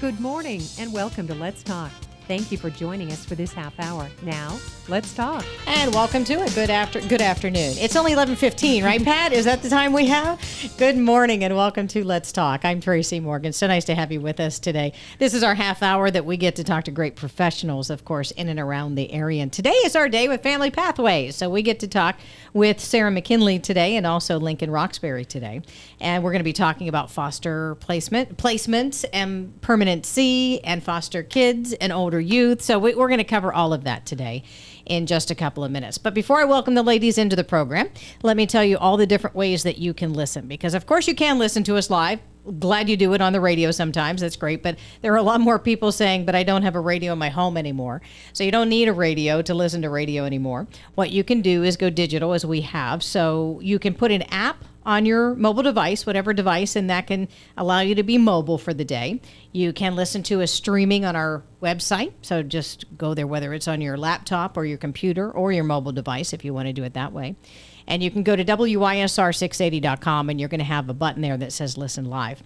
Good morning and welcome to Let's Talk. Thank you for joining us for this half hour. Now, let's talk. And welcome to it. Good after good afternoon. It's only 11:15, right Pat? Is that the time we have? Good morning and welcome to Let's Talk. I'm Tracy Morgan. So nice to have you with us today. This is our half hour that we get to talk to great professionals, of course, in and around the area. And today is our day with Family Pathways. So we get to talk with Sara McKinley today and also Lincoln Roxberry today. And we're going to be talking about foster placement, placements and permanency and foster kids and older youth. So we, we're going to cover all of that today in just a couple of minutes. But before I welcome the ladies into the program, let me tell you all the different ways that you can listen. Because, of course, you can listen to us live. Glad you do it on the radio sometimes. That's great. But there are a lot more people saying, but I don't have a radio in my home anymore. So you don't need a radio to listen to radio anymore. What you can do is go digital, as we have. So you can put an app on your mobile device, whatever device, and that can allow you to be mobile for the day. You can listen to us streaming on our website. So just go there, whether it's on your laptop or your computer or your mobile device, if you want to do it that way. And you can go to WISR680.com and you're going to have a button there that says listen live.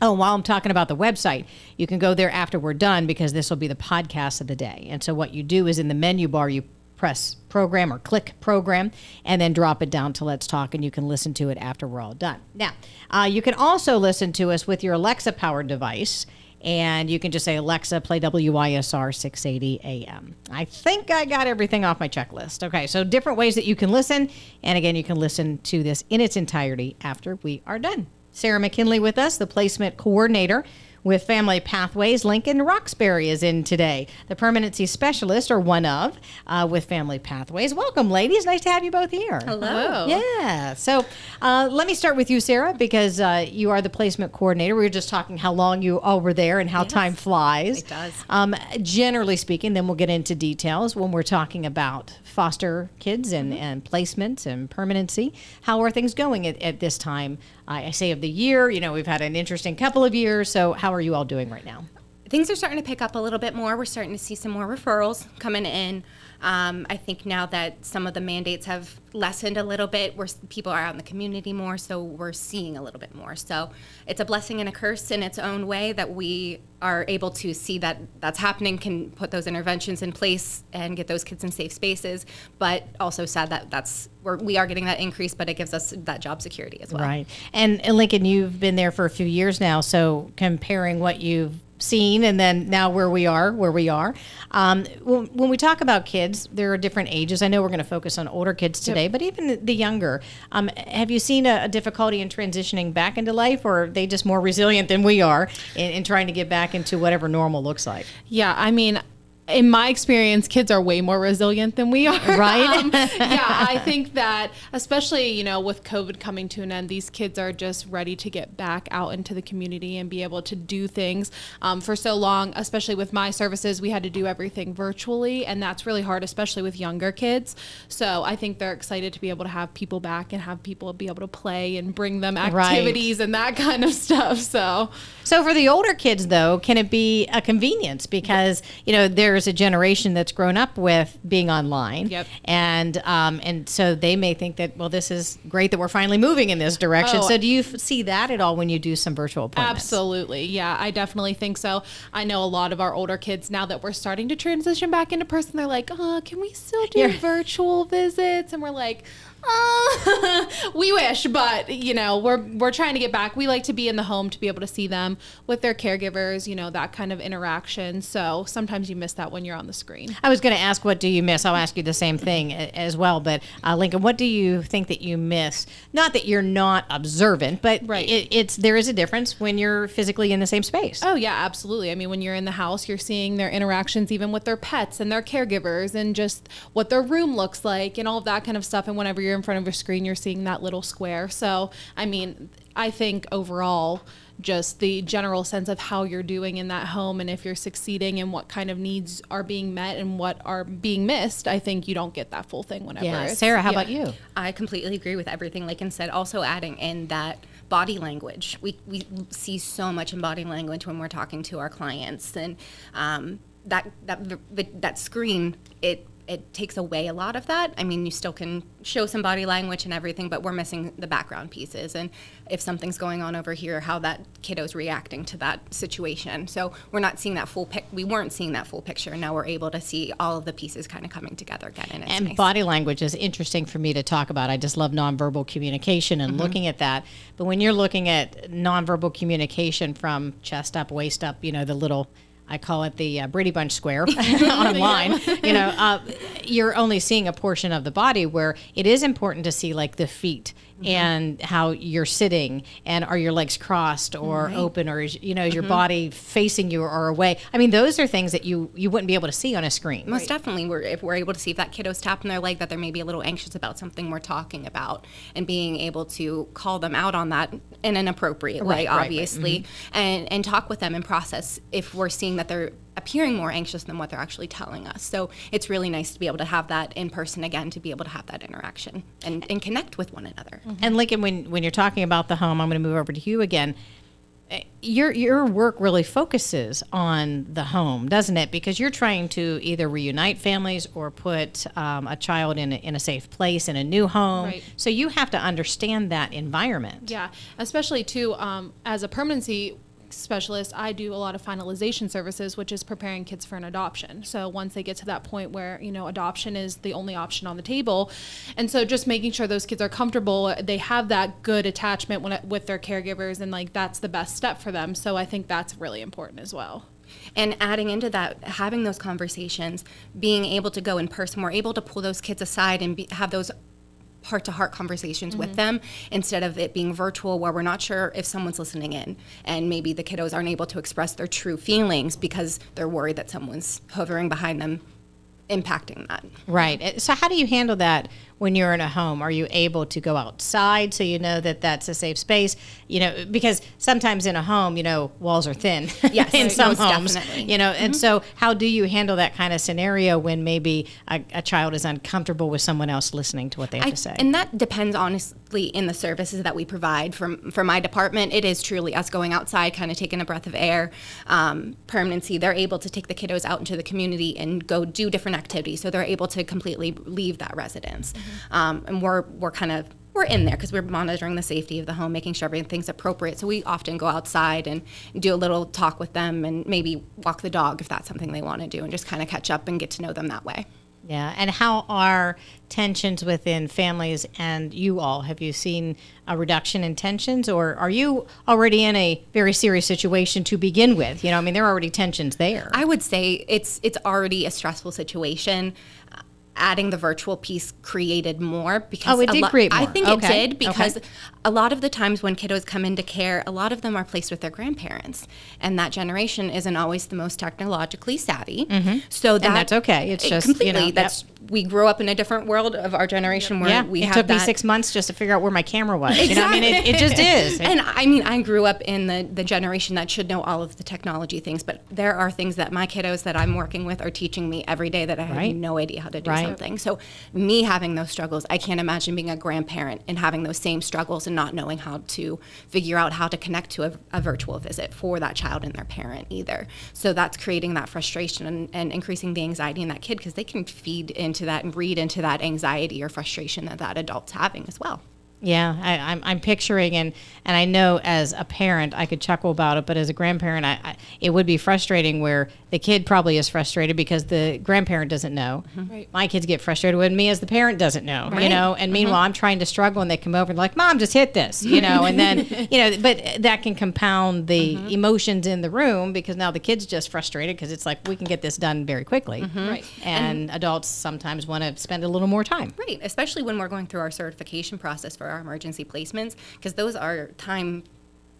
Oh, while I'm talking about the website, you can go there after we're done because this will be the podcast of the day. And so what you do is in the menu bar, you press program or click program and then drop it down to Let's Talk, and you can listen to it after we're all done. Now, uh, you can also listen to us with your Alexa powered device. And you can just say, Alexa, play WISR 680 AM. I think I got everything off my checklist. Okay, so different ways that you can listen. And again, you can listen to this in its entirety after we are done. Sara McKinley with us, the placement coordinator with Family Pathways. Lincoln Roxberry is in today, the permanency specialist, or one of, uh, with Family Pathways. Welcome, ladies. Nice to have you both here. Hello. Yeah. So uh, let me start with you, Sara, because uh, you are the placement coordinator. We were just talking how long you all were there and how Yes. time flies. It does. Um, generally speaking, then we'll get into details when we're talking about foster kids and, Mm-hmm. and placements and permanency. How are things going at, at this time? I say of the year. You know, we've had an interesting couple of years. So how are you all doing right now? Things are starting to pick up a little bit more. We're starting to see some more referrals coming in. Um, I think now that some of the mandates have lessened a little bit, where people are out in the community more, so we're seeing a little bit more. So it's a blessing and a curse in its own way that we are able to see that that's happening, can put those interventions in place and get those kids in safe spaces. But also sad that that's we're, we are getting that increase, but it gives us that job security as well. Right. And, and Lincoln, you've been there for a few years now. So comparing what you've seen and then now where we are, where we are. Um, when, when we talk about kids, there are different ages. I know we're going to focus on older kids today, but even the younger. Um, have you seen a, a difficulty in transitioning back into life, or are they just more resilient than we are in, in trying to get back into whatever normal looks like? Yeah, I mean, in my experience, kids are way more resilient than we are. Right? Um, yeah, I think that, especially, you know, with COVID coming to an end, these kids are just ready to get back out into the community and be able to do things. Um, for so long, especially with my services, we had to do everything virtually, and that's really hard, especially with younger kids. So I think they're excited to be able to have people back and have people be able to play and bring them Right. activities and that kind of stuff. So, So for the older kids, though, can it be a convenience because you know there's a generation that's grown up with being online, Yep. and um, and so they may think that well, this is great that we're finally moving in this direction. Oh. so do you f- see that at all when you do some virtual appointments? Absolutely. Yeah, I definitely think so. I know a lot of our older kids now that we're starting to transition back into person, they're like, oh, can we still do Yeah. virtual visits? And we're like, uh, we wish, but you know, we're we're trying to get back. We like to be in the home to be able to see them with their caregivers, you know, that kind of interaction. So sometimes you miss that when you're on the screen. I was going to ask, what do you miss? I'll ask you the same thing as well. But uh, Lincoln, what do you think that you miss? Not that you're not observant, but Right. it, it's there is a difference when you're physically in the same space. Oh yeah, absolutely. I mean, when you're in the house, you're seeing their interactions even with their pets and their caregivers and just what their room looks like and all of that kind of stuff. And whenever you're in front of a screen, you're seeing that little square. So, I mean, I think overall, just the general sense of how you're doing in that home and if you're succeeding and what kind of needs are being met and what are being missed, I think you don't get that full thing whenever. yeah, Sara, how yeah. about you? I completely agree with everything Lincoln said. Also, adding in that body language. We, we see so much in body language when we're talking to our clients, and um, that that that screen it it takes away a lot of that. I mean, you still can show some body language and everything, but we're missing the background pieces and if something's going on over here, how that kiddo's reacting to that situation. So we're not seeing that full pic. We weren't seeing that full picture. And now we're able to see all of the pieces kind of coming together again. And, and nice. body language is interesting for me to talk about. I just love nonverbal communication and Mm-hmm. looking at that. But when you're looking at nonverbal communication from chest up, waist up, you know, the little I call it the uh, Brady Bunch square online. You know, uh, you're only seeing a portion of the body where it is important to see like the feet mm-hmm. and how you're sitting and are your legs crossed or open or is, you know is your mm-hmm. body facing you or away. I mean, those are things that you you wouldn't be able to see on a screen. Most definitely, we're, if we're able to see if that kiddo's tapping their leg, that they're maybe a little anxious about something we're talking about, and being able to call them out on that in an appropriate Right, way, right, right. obviously, mm-hmm. and and talk with them and process if we're seeing that they're appearing more anxious than what they're actually telling us. So it's really nice to be able to have that in person again, to be able to have that interaction and, and connect with one another. And Lincoln, when when you're talking about the home, I'm going to move over to you again. Uh, Your your work really focuses on the home, doesn't it? Because you're trying to either reunite families or put um, a child in a, in a safe place in a new home. Right. So you have to understand that environment. Yeah, especially too um, as a permanency specialist, I do a lot of finalization services, which is preparing kids for an adoption. So once they get to that point where you know adoption is the only option on the table, and so just making sure those kids are comfortable, they have that good attachment when, with their caregivers, and like that's the best step for them. So I think that's really important as well. and adding into that having those conversations being able to go in person we're able to pull those kids aside and be, have those heart to heart conversations with mm-hmm. them instead of it being virtual where we're not sure if someone's listening in and maybe the kiddos aren't able to express their true feelings because they're worried that someone's hovering behind them impacting that Right. So how do you handle that when you're in a home? Are you able to go outside so you know that that's a safe space? You know, because sometimes in a home, you know, walls are thin. Yes, in some homes, definitely. Mm-hmm. you know, and so how do you handle that kind of scenario when maybe a, a child is uncomfortable with someone else listening to what they have I- to say? And that depends honestly in the services that we provide. From for my department, it is truly us going outside, kind of taking a breath of air. Um, permanency, they're able to take the kiddos out into the community and go do different activities, so they're able to completely leave that residence. Um, and we're we're kind of we're in there because we're monitoring the safety of the home, making sure everything's appropriate. So we often go outside and do a little talk with them, and maybe walk the dog if that's something they want to do, and just kind of catch up and get to know them that way. Yeah, and how are tensions within families and you all? Have you seen a reduction in tensions, or are you already in a very serious situation to begin with? You know, I mean, there are already tensions there. I would say it's it's already a stressful situation. Adding the virtual piece created more because Oh, it did lo- create I think Okay, it did because okay. a lot of the times when kiddos come into care, a lot of them are placed with their grandparents, and that generation isn't always the most technologically savvy. So that, Mm-hmm. that's okay. It's it- just, you completely know, yep. that's we grew up in a different world of our generation where yeah, we it have took me six months just to figure out where my camera was. You know, I mean, it, it just is. and I mean, I grew up in the, the generation that should know all of the technology things, but there are things that my kiddos that I'm working with are teaching me every day that I have no idea how to do Right. Something. So, me having those struggles, I can't imagine being a grandparent and having those same struggles and not knowing how to figure out how to connect to a, a virtual visit for that child and their parent either. So, that's creating that frustration and, and increasing the anxiety in that kid because they can feed into that and read into that anxiety or frustration that that adult's having as well. Yeah, I, I'm, I'm picturing, and, and I know as a parent, I could chuckle about it, but as a grandparent, I, I, it would be frustrating where the kid probably is frustrated because the grandparent doesn't know. Mm-hmm. Right. My kids get frustrated when me as the parent doesn't know, right. you know, and mm-hmm. meanwhile, I'm trying to struggle, and they come over and like, Mom, just hit this, you know, and then, you know, but that can compound the mm-hmm. emotions in the room because now the kid's just frustrated because it's like, we can get this done very quickly. Right. And, adults sometimes want to spend a little more time. Right, especially when we're going through our certification process for our emergency placements, because those are time,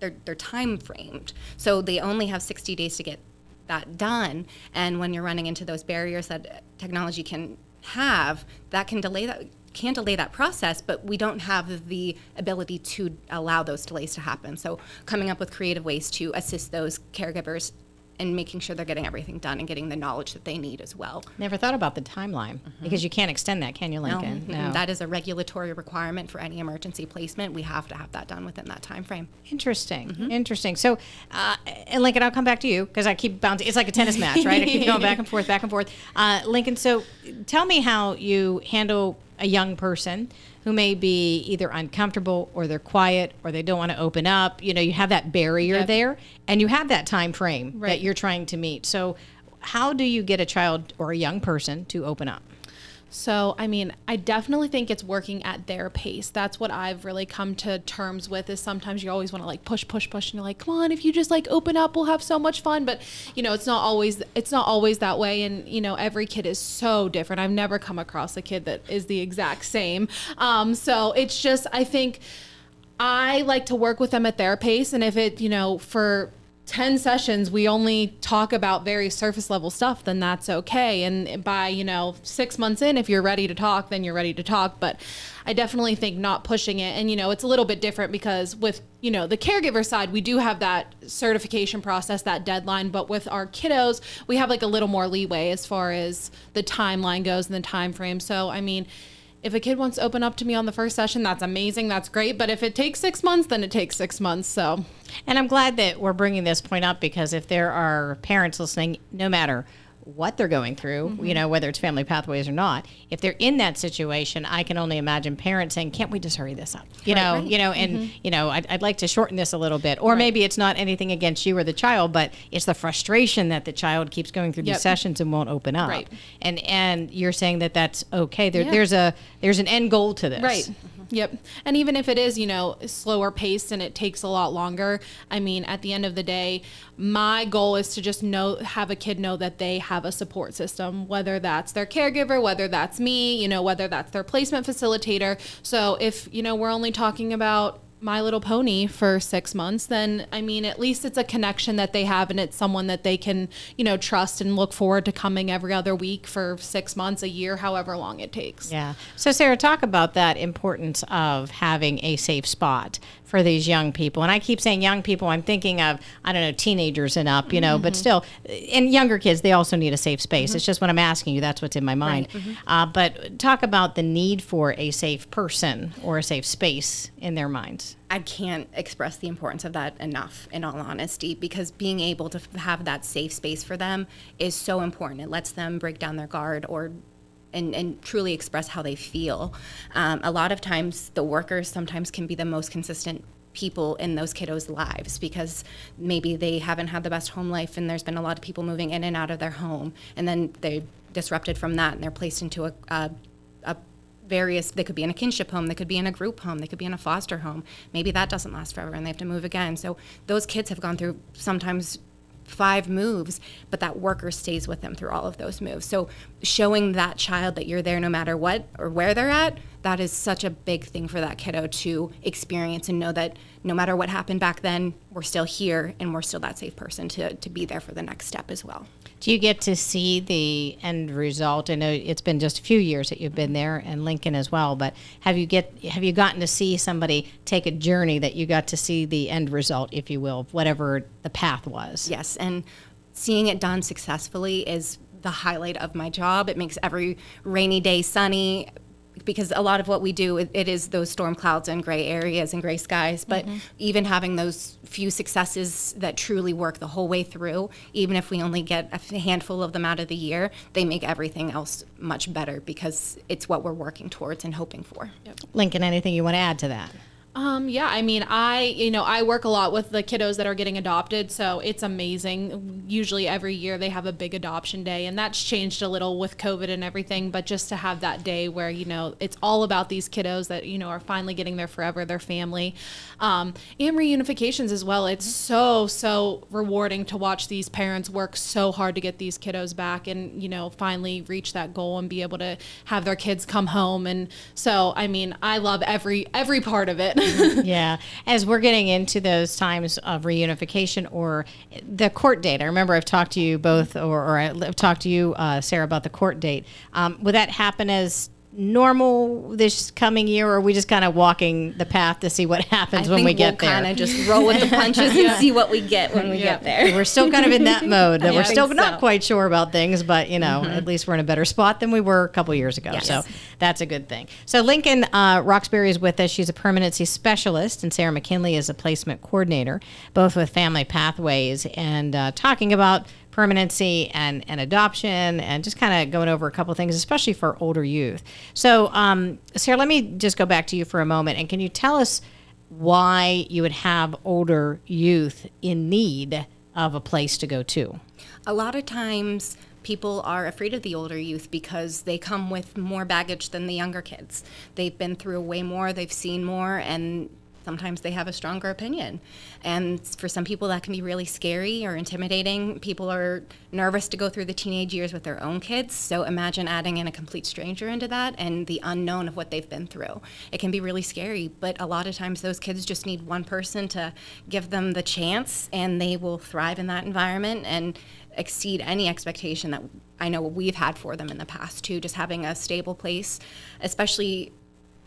they're, they're time framed. So they only have 60 days to get that done. And when you're running into those barriers that technology can have, that can delay that can delay that process, but we don't have the ability to allow those delays to happen. So coming up with creative ways to assist those caregivers and making sure they're getting everything done and getting the knowledge that they need as well. Never thought about the timeline because you can't extend that, can you, Lincoln? Mm-mm. That is a regulatory requirement for any emergency placement. We have to have that done within that time frame. Interesting. Interesting. So, uh, and Lincoln, I'll come back to you because I keep bouncing. It's like a tennis match, right? I keep going back and forth, back and forth. Uh, Lincoln, so tell me how you handle a young person who may be either uncomfortable or they're quiet or they don't want to open up. You know, you have that barrier Yep. there and you have that time frame that you're trying to meet. So, how do you get a child or a young person to open up? So, I mean, I definitely think it's working at their pace. That's what I've really come to terms with is sometimes you always want to like push, push, push and you're like, "Come on, if you just like open up, we'll have so much fun." But, you know, it's not always it's not always that way and, you know, every kid is so different. I've never come across a kid that is the exact same. Um, so, it's just I think I like to work with them at their pace and if it, you know, for 10 sessions we only talk about very surface level stuff then that's okay. And by you know 6 months in if you're ready to talk then you're ready to talk. But I definitely think not pushing it and you know it's a little bit different because with you know the caregiver side we do have that certification process that deadline. But with our kiddos we have like a little more leeway as far as the timeline goes and the time frame so I mean if a kid wants to open up to me on the first session, that's amazing. That's great. But if it takes six months, then it takes six months. So, And I'm glad that we're bringing this point up because if there are parents listening, no matter what they're going through, Mm-hmm. you know, whether it's family pathways or not, if they're in that situation, I can only imagine parents saying, "Can't we just hurry this up?" You know, you know, and Mm-hmm. you know, I'd, I'd like to shorten this a little bit, or maybe it's not anything against you or the child, but it's the frustration that the child keeps going through Yep. these sessions and won't open up. Right. And and you're saying that that's okay. There, Yeah. There's a there's an end goal to this. Right. Yep. And even if it is, you know, slower paced and it takes a lot longer, I mean, at the end of the day, my goal is to just know, have a kid know that they have a support system, whether that's their caregiver, whether that's me, you know, whether that's their placement facilitator. So if, you know, we're only talking about my Little Pony for six months, then I mean, at least it's a connection that they have and it's someone that they can, you know, trust and look forward to coming every other week for six months, a year, however long it takes. Yeah. So, Sara, talk about that importance of having a safe spot for these young people. And I keep saying young people, I'm thinking of, I don't know, teenagers and up, you know, but mm-hmm. still, and younger kids, they also need a safe space. Mm-hmm. It's just when I'm asking you, that's what's in my mind. Mm-hmm. Uh, but talk about the need for a safe person or a safe space in their minds. I can't express the importance of that enough, in all honesty, because being able to have that safe space for them is so important. It lets them break down their guard or and, and truly express how they feel. Um, a lot of times, the workers sometimes can be the most consistent people in those kiddos' lives because maybe they haven't had the best home life and there's been a lot of people moving in and out of their home, and then they're disrupted from that and they're placed into a, a, a various they could be in a kinship home they could be in a group home they could be in a foster home. Maybe that doesn't last forever and they have to move again. So those kids have gone through sometimes five moves but that worker stays with them through all of those moves. So showing that child that you're there no matter what or where they're at that is such a big thing for that kiddo to experience and know that no matter what happened back then we're still here and we're still that safe person to, to be there for the next step as well Do you get to see the end result? I know it's been just a few years that you've been there, and Lincoln as well. But have you get have you gotten to see somebody take a journey that you got to see the end result, if you will, of whatever the path was? Yes, and seeing it done successfully is the highlight of my job. It makes every rainy day sunny because a lot of what we do it, it is those storm clouds and gray areas and gray skies but mm-hmm. even having those few successes that truly work the whole way through even if we only get a handful of them out of the year they make everything else much better because it's what we're working towards and hoping for. Lincoln, anything you want to add to that? Um, yeah, I mean, I, you know, I work a lot with the kiddos that are getting adopted, so it's amazing. Usually every year they have a big adoption day, and that's changed a little with COVID and everything, but just to have that day where, you know, it's all about these kiddos that, you know, are finally getting their forever, their family. Um, and reunifications as well. It's so, so rewarding to watch these parents work so hard to get these kiddos back and, you know, finally reach that goal and be able to have their kids come home. And so, I mean, I love every, every part of it. yeah. As we're getting into those times of reunification or the court date, I remember I've talked to you both, or, or I've talked to you, uh, Sara, about the court date. Um, would that happen as normal this coming year, or are we just kind of walking the path to see what happens I when we get we'll there? kind of just roll with the punches and see what we get when we get there. We're still kind of in that mode that I we're still not quite sure about things, but you know, at least we're in a better spot than we were a couple years ago. Yes. So that's a good thing. So Lincoln uh, Roxberry is with us. She's a permanency specialist, and Sara McKinley is a placement coordinator, both with Family Pathways, and uh, talking about permanency and, and adoption and just kind of going over a couple things, especially for older youth. So, um, Sara, let me just go back to you for a moment. And can you tell us why you would have older youth in need of a place to go to? A lot of times people are afraid of the older youth because they come with more baggage than the younger kids. They've been through way more, they've seen more, and sometimes they have a stronger opinion. And for some people, that can be really scary or intimidating. People are nervous to go through the teenage years with their own kids. So imagine adding in a complete stranger into that and the unknown of what they've been through. It can be really scary, but a lot of times those kids just need one person to give them the chance and they will thrive in that environment and exceed any expectation that I know we've had for them in the past too. Just having a stable place, especially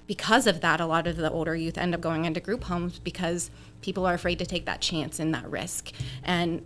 because of that, a lot of the older youth end up going into group homes because people are afraid to take that chance and that risk. And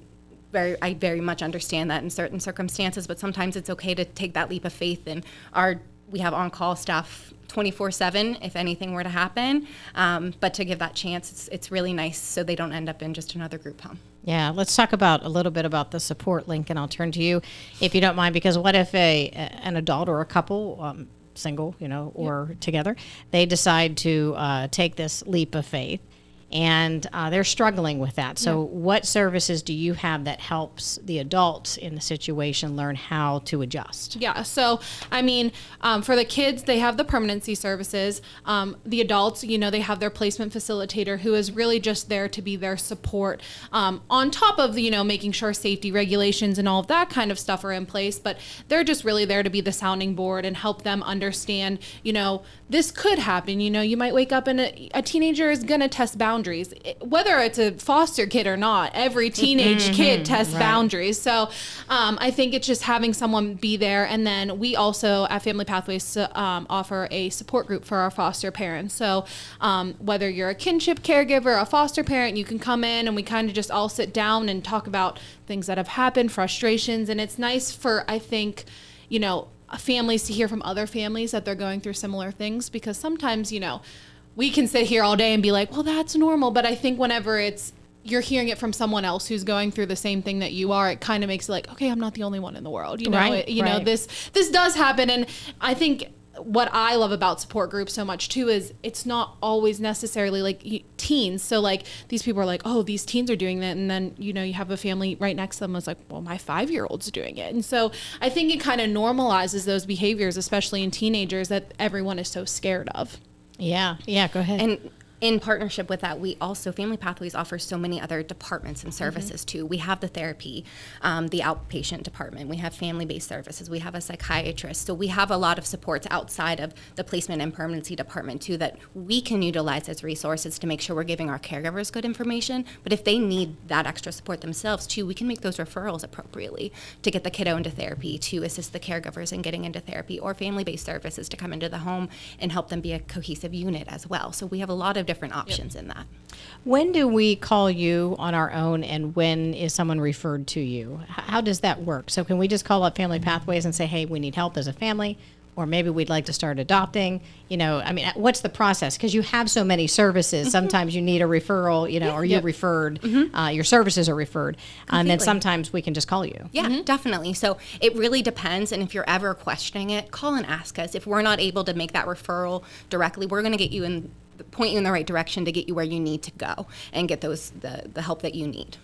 very, I very much understand that in certain circumstances, but sometimes it's okay to take that leap of faith. And our we have on-call staff 24/7 if anything were to happen, um, but to give that chance, it's, it's really nice so they don't end up in just another group home. Yeah, let's talk about a little bit about the support link, and I'll turn to you if you don't mind. Because what if a an adult or a couple, um, single, you know, or together, they decide to uh, take this leap of faith, and uh, they're struggling with that. So, what services do you have that helps the adults in the situation learn how to adjust? Yeah. So, I mean, um, for the kids, they have the permanency services. Um, the adults, you know, they have their placement facilitator who is really just there to be their support um, on top of, you know, making sure safety regulations and all of that kind of stuff are in place. But they're just really there to be the sounding board and help them understand, you know, this could happen. You know, you might wake up and a, a teenager is going to test boundaries. It- Whether it's a foster kid or not, every teenage kid tests boundaries. So um, I think it's just having someone be there. And then we also at Family Pathways um, offer a support group for our foster parents. So um, whether you're a kinship caregiver, a foster parent, you can come in and we kind of just all sit down and talk about things that have happened, frustrations. And it's nice for, I think, you know, families to hear from other families that they're going through similar things because sometimes, you know, we can sit here all day and be like, well, that's normal. But I think whenever it's you're hearing it from someone else who's going through the same thing that you are, it kind of makes it like, okay, I'm not the only one in the world. You know, Right, it- you know, this this does happen, and I think what I love about support groups so much too is it's not always necessarily like teens. So like these people are like, oh, these teens are doing that, and then you know you have a family right next to them that's like, well, my five year old's doing it, and so I think it kind of normalizes those behaviors, especially in teenagers, that everyone is so scared of. Yeah, yeah, go ahead. And in partnership with that, we also, Family Pathways offers so many other departments and services too. We have the therapy, um, the outpatient department, we have family based services, we have a psychiatrist. So we have a lot of supports outside of the placement and permanency department too that we can utilize as resources to make sure we're giving our caregivers good information. But if they need that extra support themselves too, we can make those referrals appropriately to get the kiddo into therapy, to assist the caregivers in getting into therapy, or family based services to come into the home and help them be a cohesive unit as well. So we have a lot of different options in that. When do we call you on our own, and when is someone referred to you? How does that work? So, can we just call up Family Pathways and say, "Hey, we need help as a family," or maybe we'd like to start adopting? You know, I mean, uh, what's the process? Because you have so many services. Mm-hmm. Sometimes you need a referral, you know, or you're referred. Mm-hmm. Uh, your services are referred, and then sometimes we can just call you. Yeah, mm-hmm. definitely. So it really depends. And if you're ever questioning it, call and ask us. If we're not able to make that referral directly, we're going to get you in, point you in the right direction to get you where you need to go and get those the, the help that you need.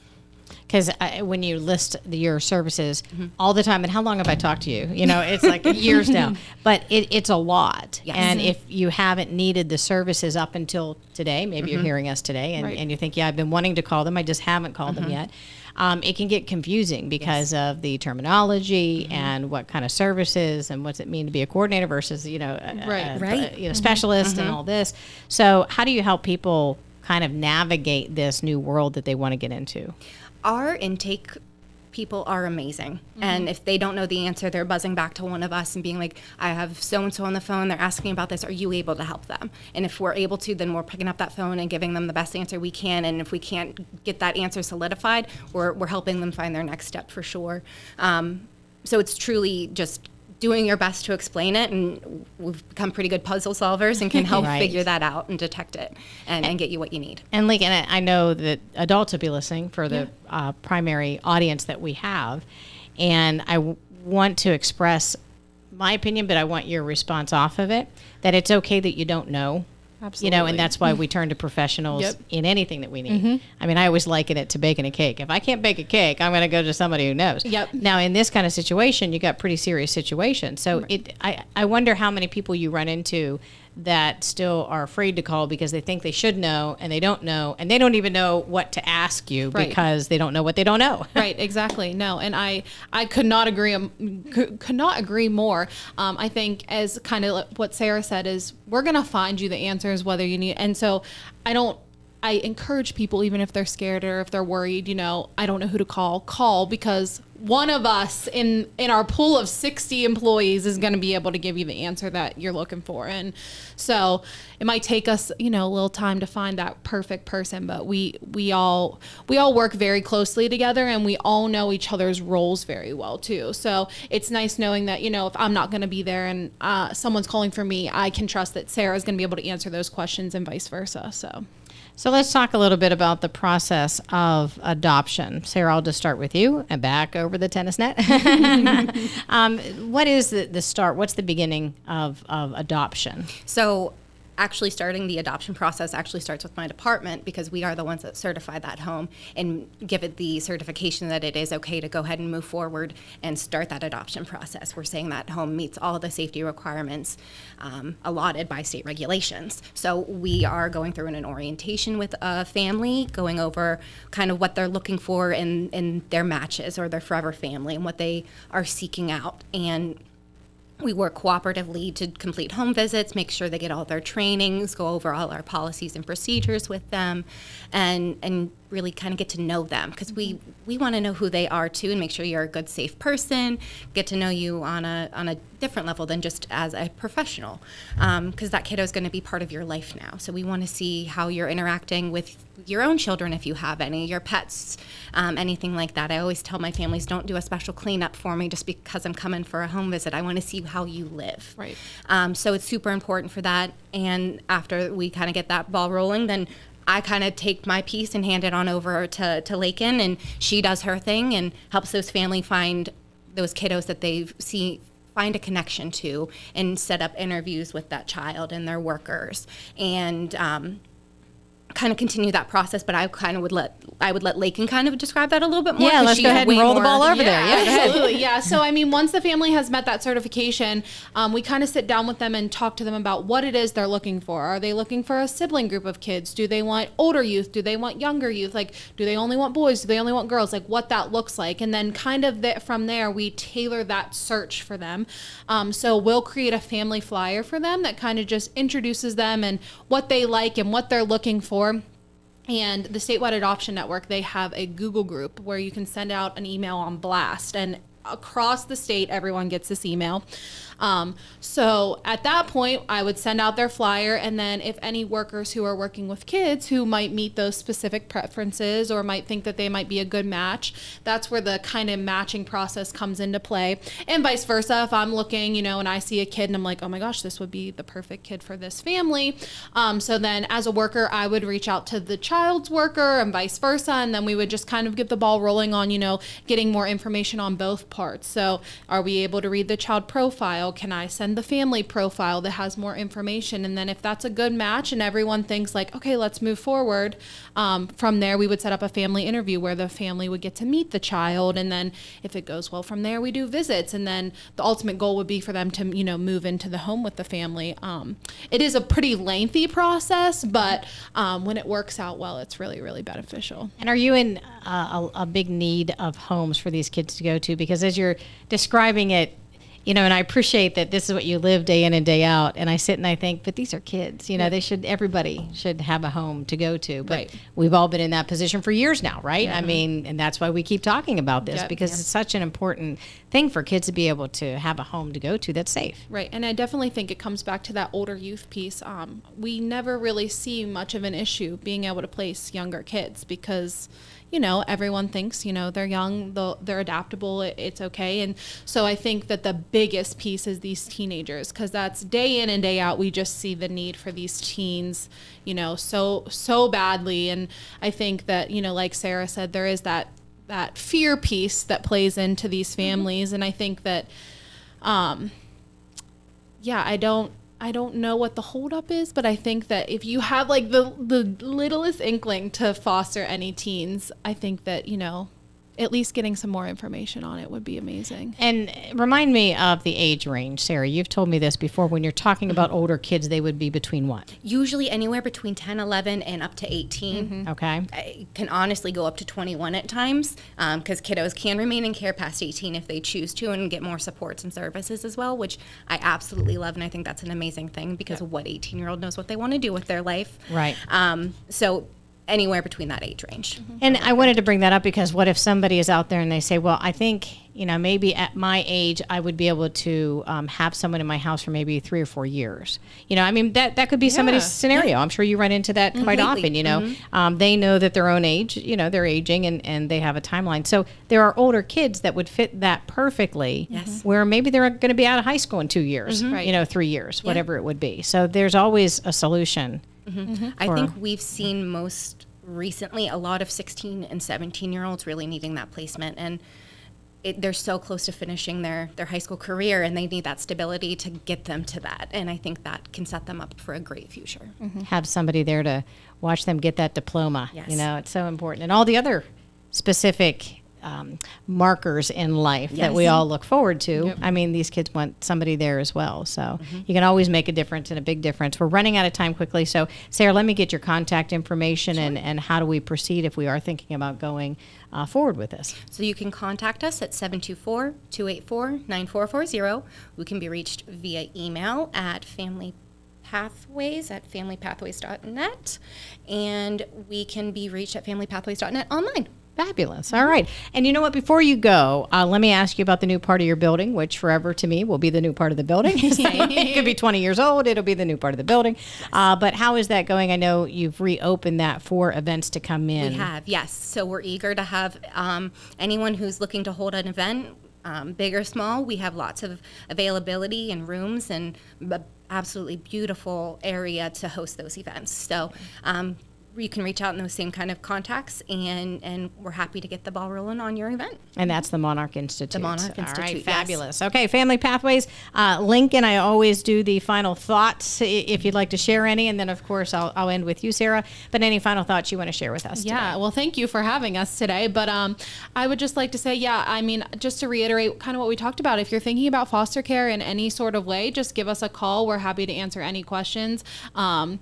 because when you list the, your services mm-hmm. all the time, and how long have I talked to you? You know, it's like years now, but it, it's a lot. Yes. And mm-hmm. if you haven't needed the services up until today, maybe you're mm-hmm. hearing us today, and, Right. and you think, yeah, I've been wanting to call them, I just haven't called them yet. Um, it can get confusing because of the terminology mm-hmm. and what kind of services and what's it mean to be a coordinator versus you know a- Right. a- Right. you know mm-hmm. specialist and mm-hmm. all this. So how do you help people kind of navigate this new world that they want to get into? Our intake people are amazing. And if they don't know the answer, they're buzzing back to one of us and being like, I have so and so on the phone, they're asking about this. Are you able to help them? And if we're able to, then we're picking up that phone and giving them the best answer we can. And if we can't get that answer solidified, we're, we're helping them find their next step for sure. Um, so it's truly just doing your best to explain it and we've become pretty good puzzle solvers and can help Right. figure that out and detect it and, and get you what you need And like, and I I know that adults will be listening for the uh, primary audience that we have, and I w- want to express my opinion, but I want your response off of it. That it's okay that you don't know. You know, and that's why we turn to professionals Yep. in anything that we need. Mm-hmm. I mean, I always liken it to baking a cake. If I can't bake a cake, I'm going to go to somebody who knows. Yep. Now, in this kind of situation, you got pretty serious situation. So it, I, I wonder how many people you run into that still are afraid to call because they think they should know and they don't know and they don't even know what to ask you Right. because they don't know what they don't know. right exactly no and i i could not agree um, could, could not agree more um, i think as kind of what sara said is we're gonna find you the answers whether you need and so i don't i encourage people even if they're scared or if they're worried you know i don't know who to call call because one of us in in our pool of 60 employees is going to be able to give you the answer that you're looking for. And so it might take us you know a little time to find that perfect person but we we all we all work very closely together and we all know each other's roles very well too. So it's nice knowing that you know if i'm not going to be there and uh, someone's calling for me i can trust that sara's going to be able to answer those questions and vice versa so So let's talk a little bit about the process of adoption. Sara, I'll just start with you and back over the tennis net. um, what is the, the start? What's the beginning of, of adoption? So, actually, starting the adoption process actually starts with my department because we are the ones that certify that home and give it the certification that it is okay to go ahead and move forward and start that adoption process. We're saying that home meets all the safety requirements um, allotted by state regulations. So, we are going through an orientation with a family, going over kind of what they're looking for in, in their matches or their forever family and what they are seeking out. And we work cooperatively to complete home visits, make sure they get all their trainings, go over all our policies and procedures with them, and and really kind of get to know them because we we want to know who they are too, and make sure you're a good, safe person. Get to know you on a on a different level than just as a professional, because that kiddo is going to be part of your life now. So we want to see how you're interacting with your own children if you have any, your pets, um, anything like that. I always tell my families, don't do a special cleanup for me just because I'm coming for a home visit. I want to see how you live. Right. Um, so it's super important for that. And after we kind of get that ball rolling, then I kind of take my piece and hand it on over to, to Lakin, and she does her thing and helps those family find those kiddos that they see find a connection to and set up interviews with that child and their workers. And um, kind of continue that process. But I kind of would let I would let Lakin kind of describe that a little bit more. Yeah, let's go ahead and roll the ball over there. Yeah, absolutely. Yeah. So, I mean, once the family has met that certification, um, we kind of sit down with them and talk to them about what it is they're looking for. Are they looking for a sibling group of kids? Do they want older youth? Do they want younger youth? Like, do they only want boys? Do they only want girls? Like, what that looks like. And then, kind of the, from there, we tailor that search for them. Um, so, we'll create a family flyer for them that kind of just introduces them and what they like and what they're looking for. And the Statewide Adoption Network, they have a Google group where you can send out an email on blast. And across the state, everyone gets this email. Um, so at that point, I would send out their flyer. And then if any workers who are working with kids who might meet those specific preferences or might think that they might be a good match, that's where the kind of matching process comes into play. And vice versa. If I'm looking, you know, and I see a kid and I'm like, oh my gosh, this would be the perfect kid for this family. Um, so then as a worker, I would reach out to the child's worker and vice versa. And then we would just kind of get the ball rolling on, you know, getting more information on both parts. So are we able to read the child profile? Can I send the family profile that has more information? And then if that's a good match and everyone thinks like, okay, let's move forward, um, from there we would set up a family interview where the family would get to meet the child. And then if it goes well from there, we do visits. And then the ultimate goal would be for them to, you know, move into the home with the family. Um, it is a pretty lengthy process, but um, when it works out well, it's really, really beneficial. And are you in uh, a, a big need of homes for these kids to go to? Because as you're describing it, you know, and I appreciate that this is what you live day in and day out. And I sit and I think, but these are kids. You know, they should everybody should have a home to go to. But Right. we've all been in that position for years now, right? I mean, and that's why we keep talking about this Yep. because it's such an important thing for kids to be able to have a home to go to that's safe. Right, and I definitely think it comes back to that older youth piece. Um, we never really see much of an issue being able to place younger kids because, you know, everyone thinks you know they're young, they're adaptable, it's okay, and so I think that the biggest piece is these teenagers because that's day in and day out. We just see the need for these teens, you know, so so badly, and I think that you know, like Sara said, there is that that fear piece that plays into these families, and I think that. Um, yeah, I don't I don't know what the holdup is, but I think that if you have like the the littlest inkling to foster any teens, I think that, you know, at least getting some more information on it would be amazing. And remind me of the age range, Sara. You've told me this before. When you're talking about mm-hmm. older kids, they would be between what? Usually anywhere between 10, 11, and up to 18. Mm-hmm. Okay. I can honestly go up to 21 at times um, because kiddos can remain in care past 18 if they choose to and get more supports and services as well, which I absolutely love. And I think that's an amazing thing because what 18 year old knows what they want to do with their life. Right. Um, so anywhere between that age range. And I wanted to bring that up because what if somebody is out there and they say, well, I think, you know, maybe at my age, I would be able to um, have someone in my house for maybe three or four years. You know, I mean, that, that could be somebody's Yeah. scenario. I'm sure you run into that quite Completely. often, you know. Um, they know that their own age, you know, they're aging and, and they have a timeline. So there are older kids that would fit that perfectly. Yes. Where maybe they're going to be out of high school in two years, Right. you know, three years, whatever it would be. So there's always a solution. Mm-hmm. I for- think we've seen most recently a lot of 16 and 17 year olds really needing that placement and it, they're so close to finishing their, their high school career and they need that stability to get them to that and i think that can set them up for a great future mm-hmm. have somebody there to watch them get that diploma. You know, it's so important. And all the other specific um, markers in life that we all look forward to. I mean, these kids want somebody there as well. So Mm-hmm. you can always make a difference and a big difference. We're running out of time quickly. So, Sara, let me get your contact information and, and how do we proceed if we are thinking about going uh, forward with this? so you can contact us at 724-284-9440 we can be reached via email at family pathways at familypathways.net and we can be reached at familypathways.net online Fabulous. All right. And you know what? Before you go, uh, let me ask you about the new part of your building, which forever to me will be the new part of the building. it could be 20 years old. It'll be the new part of the building. Uh, but how is that going? I know you've reopened that for events to come in. We have, yes. So we're eager to have um, anyone who's looking to hold an event, um, big or small. We have lots of availability and rooms and a absolutely beautiful area to host those events. So um, you can reach out in those same kind of contacts, and and we're happy to get the ball rolling on your event. And that's the Monarch Institute. The Monarch All right, Institute, yes. fabulous. Okay, Family Pathways. Uh, Lincoln, I always do the final thoughts if you'd like to share any. And then, of course, I'll, I'll end with you, Sara. But any final thoughts you want to share with us? Yeah, today? well, thank you for having us today. But um, I would just like to say, yeah, I mean, just to reiterate kind of what we talked about, if you're thinking about foster care in any sort of way, just give us a call. We're happy to answer any questions. Um,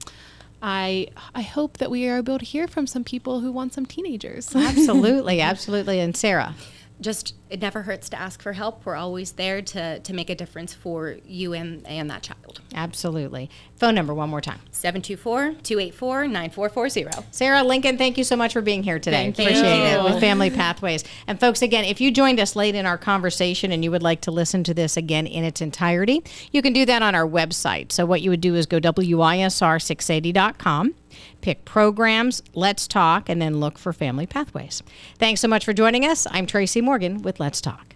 I I hope that we are able to hear from some people who want some teenagers. Absolutely, absolutely. And Sara. Just it never hurts to ask for help. We're always there to to make a difference for you and and that child. Absolutely. Phone number one more time. 724-284-9440. Sara Lincoln, thank you so much for being here today. Thank Appreciate you. it with Family Pathways. And folks, again, if you joined us late in our conversation and you would like to listen to this again in its entirety, you can do that on our website. So what you would do is go wisr680.com, pick programs, let's talk, and then look for Family Pathways. Thanks so much for joining us. I'm Tracy Morgan with Let's Talk.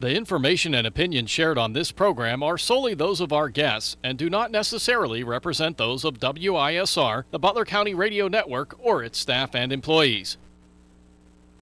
The information and opinions shared on this program are solely those of our guests and do not necessarily represent those of WISR, the Butler County Radio Network, or its staff and employees.